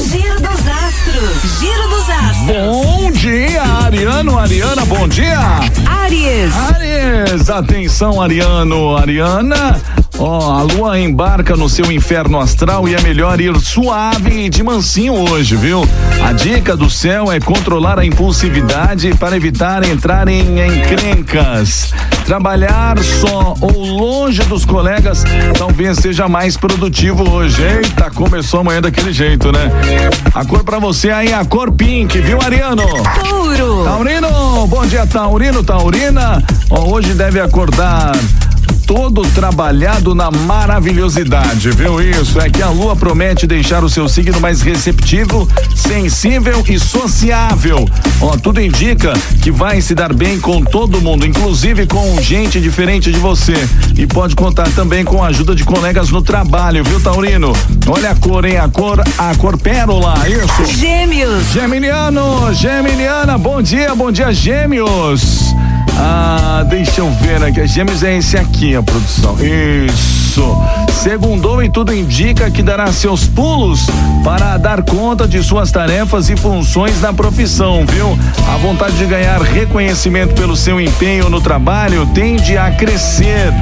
Giro dos astros. Giro dos astros. Bom dia, Ariano, Ariana, bom dia. Aries. Aries, atenção, Ariano, Ariana. Ó, a lua embarca no seu inferno astral e é melhor ir suave e de mansinho hoje, viu? A dica do céu é controlar a impulsividade para evitar entrar em encrencas. Trabalhar só ou longe dos colegas talvez seja mais produtivo hoje. Eita, começou amanhã daquele jeito, né? A cor pra você aí, a cor pink, viu, Ariano? Touro. Taurino, bom dia, Taurino, Taurina. Ó, hoje deve acordar todo trabalhado na maravilhosidade, viu isso? É que a lua promete deixar o seu signo mais receptivo, sensível e sociável. Ó, tudo indica que vai se dar bem com todo mundo, inclusive com gente diferente de você. E pode contar também com a ajuda de colegas no trabalho, viu, Taurino? Olha a cor, hein? A cor, a cor pérola, isso. Gêmeos. Geminiano, Geminiana, bom dia, bom dia, Gêmeos. Ah, deixa eu ver aqui. Gêmeos é esse aqui, a produção. Isso. Segundou e tudo indica que dará seus pulos para dar conta de suas tarefas e funções na profissão, viu? A vontade de ganhar reconhecimento pelo seu empenho no trabalho tende a crescer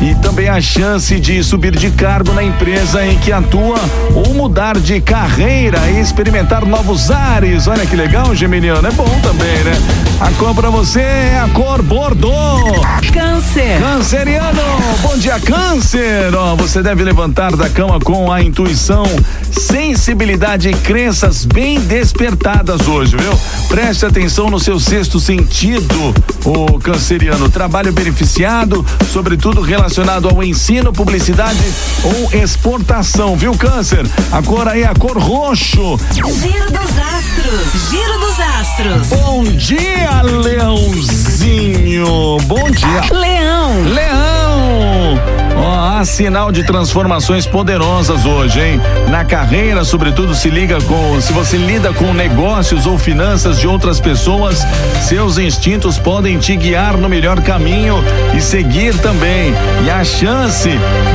e também a chance de subir de cargo na empresa em que atua ou mudar de carreira e experimentar novos ares. Olha que legal, Geminiano. É bom também, né? A cor pra você é a cor Bordeaux. Câncer. Canceriano, bom dia, Câncer. Ó, você deve levantar da cama com a intuição, sensibilidade e crenças bem despertadas hoje, viu? Preste atenção no seu sexto sentido, o canceriano. Trabalho beneficiado, sobretudo relacionado ao ensino, publicidade ou exportação, viu, Câncer? A cor aí é a cor roxo. Giro dos astros. Giro dos astros. Bom dia, Leãozinho. Bom dia. Leão. Há sinal de transformações poderosas hoje, hein? Na carreira, sobretudo, se liga com. Se você lida com negócios ou finanças de outras pessoas, seus instintos podem te guiar no melhor caminho e seguir também. E a chance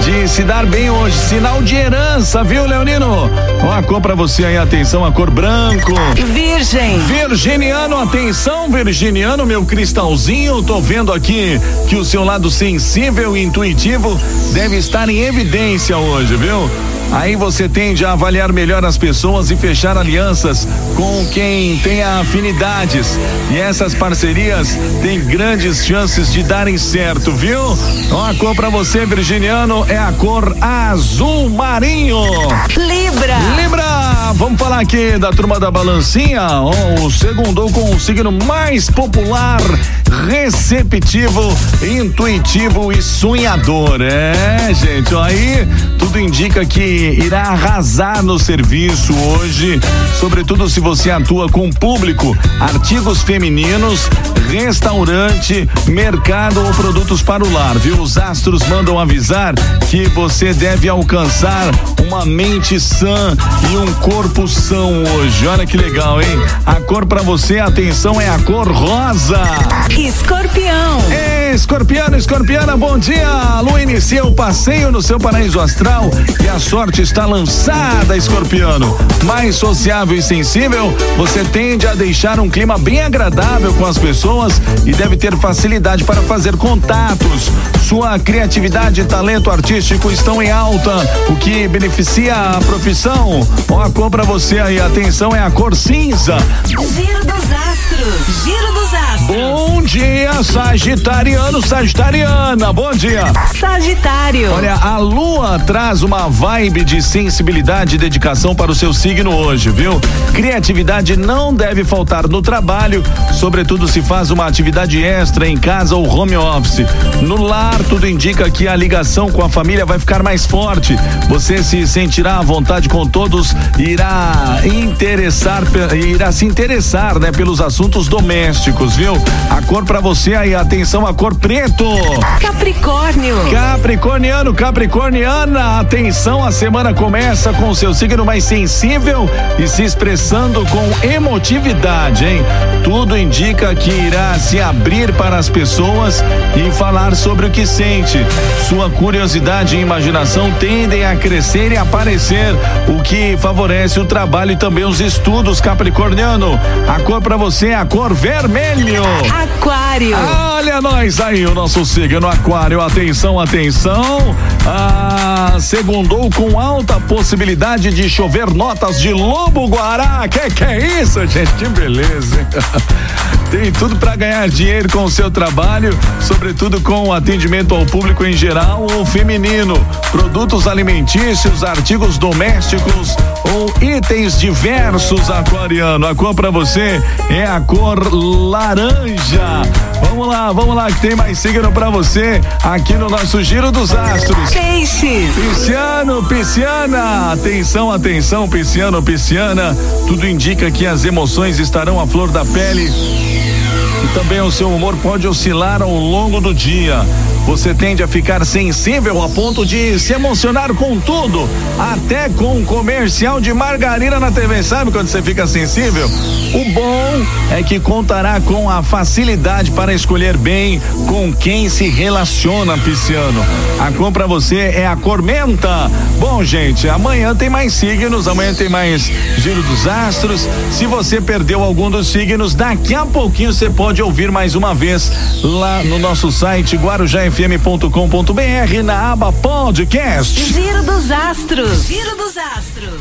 de se dar bem hoje. Sinal de herança, viu, Leonino? Ó, a cor pra você aí, atenção, a cor branco. Virgem. Virginiano, atenção, Virginiano, meu cristalzinho. Tô vendo aqui que o seu lado sensível e intuitivo deve estar em evidência hoje, viu? Aí você tende a avaliar melhor as pessoas e fechar alianças com quem tenha afinidades. E essas parcerias têm grandes chances de darem certo, viu? Ó, a cor pra você, Virginiano, é a cor azul marinho. Libra. Libra, vamos falar aqui da turma da balancinha. O segundo com o signo mais popular, receptivo, intuitivo e sonhador. É, gente, aí tudo indica que irá arrasar no serviço hoje, sobretudo se você atua com público, artigos femininos, restaurante, mercado ou produtos para o lar, viu? Os astros mandam avisar que você deve alcançar uma mente sã e um corpo são hoje. Olha que legal, hein? A cor para você, atenção, é a cor rosa. Escorpião. Ei, escorpiano, escorpiana, bom dia. A lua inicia o passeio no seu paraíso astral e a sorte está lançada, escorpiano. Mais sociável e sensível, você tende a deixar um clima bem agradável com as pessoas e deve ter facilidade para fazer contatos. Sua criatividade e talento artístico estão em alta, o que beneficia a profissão. A pra você aí, atenção, é a cor cinza. Giro dos dia, Sagitariano, Sagitariana, bom dia. Sagitário. Olha, a lua traz uma vibe de sensibilidade e dedicação para o seu signo hoje, viu? Criatividade não deve faltar no trabalho, sobretudo se faz uma atividade extra em casa ou home office. No lar, tudo indica que a ligação com a família vai ficar mais forte. Você se sentirá à vontade com todos e irá interessar, irá se interessar, né, pelos assuntos domésticos, viu? viu? A cor para você aí, atenção, a cor preto. Capricórnio. Capricorniano, Capricorniana, atenção, a semana começa com o seu signo mais sensível e se expressando com emotividade, hein? Tudo indica que irá se abrir para as pessoas e falar sobre o que sente. Sua curiosidade e imaginação tendem a crescer e aparecer, o que favorece o trabalho e também os estudos, Capricorniano. A cor para você é a cor vermelho. Aquário. Olha nós aí, o nosso signo Aquário. Atenção, atenção. Ah, segundou com alta possibilidade de chover notas de Lobo Guará. Que que é isso, gente? Que beleza. hein? Tem tudo para ganhar dinheiro com o seu trabalho, sobretudo com o atendimento ao público em geral ou feminino, produtos alimentícios, artigos domésticos ou itens diversos aquariano. A cor para você é a cor laranja. Vamos lá, vamos lá que tem mais signo para você aqui no nosso Giro dos Astros. Peixes. Pisciano, pisciana, atenção, atenção, pisciano, pisciana. Tudo indica que as emoções estarão à flor da pele e também o seu humor pode oscilar ao longo do dia. Você tende a ficar sensível a ponto de se emocionar com tudo, até com um comercial de margarina na TV. Sabe quando você fica sensível? O bom é que contará com a facilidade para escolher bem com quem se relaciona, Pisciano. A cor pra você é a cor menta. Bom, gente, amanhã tem mais signos, amanhã tem mais Giro dos Astros. Se você perdeu algum dos signos, daqui a pouquinho você pode ouvir mais uma vez lá no nosso site guarujafm.com.br na aba podcast. Giro dos Astros. Giro dos Astros.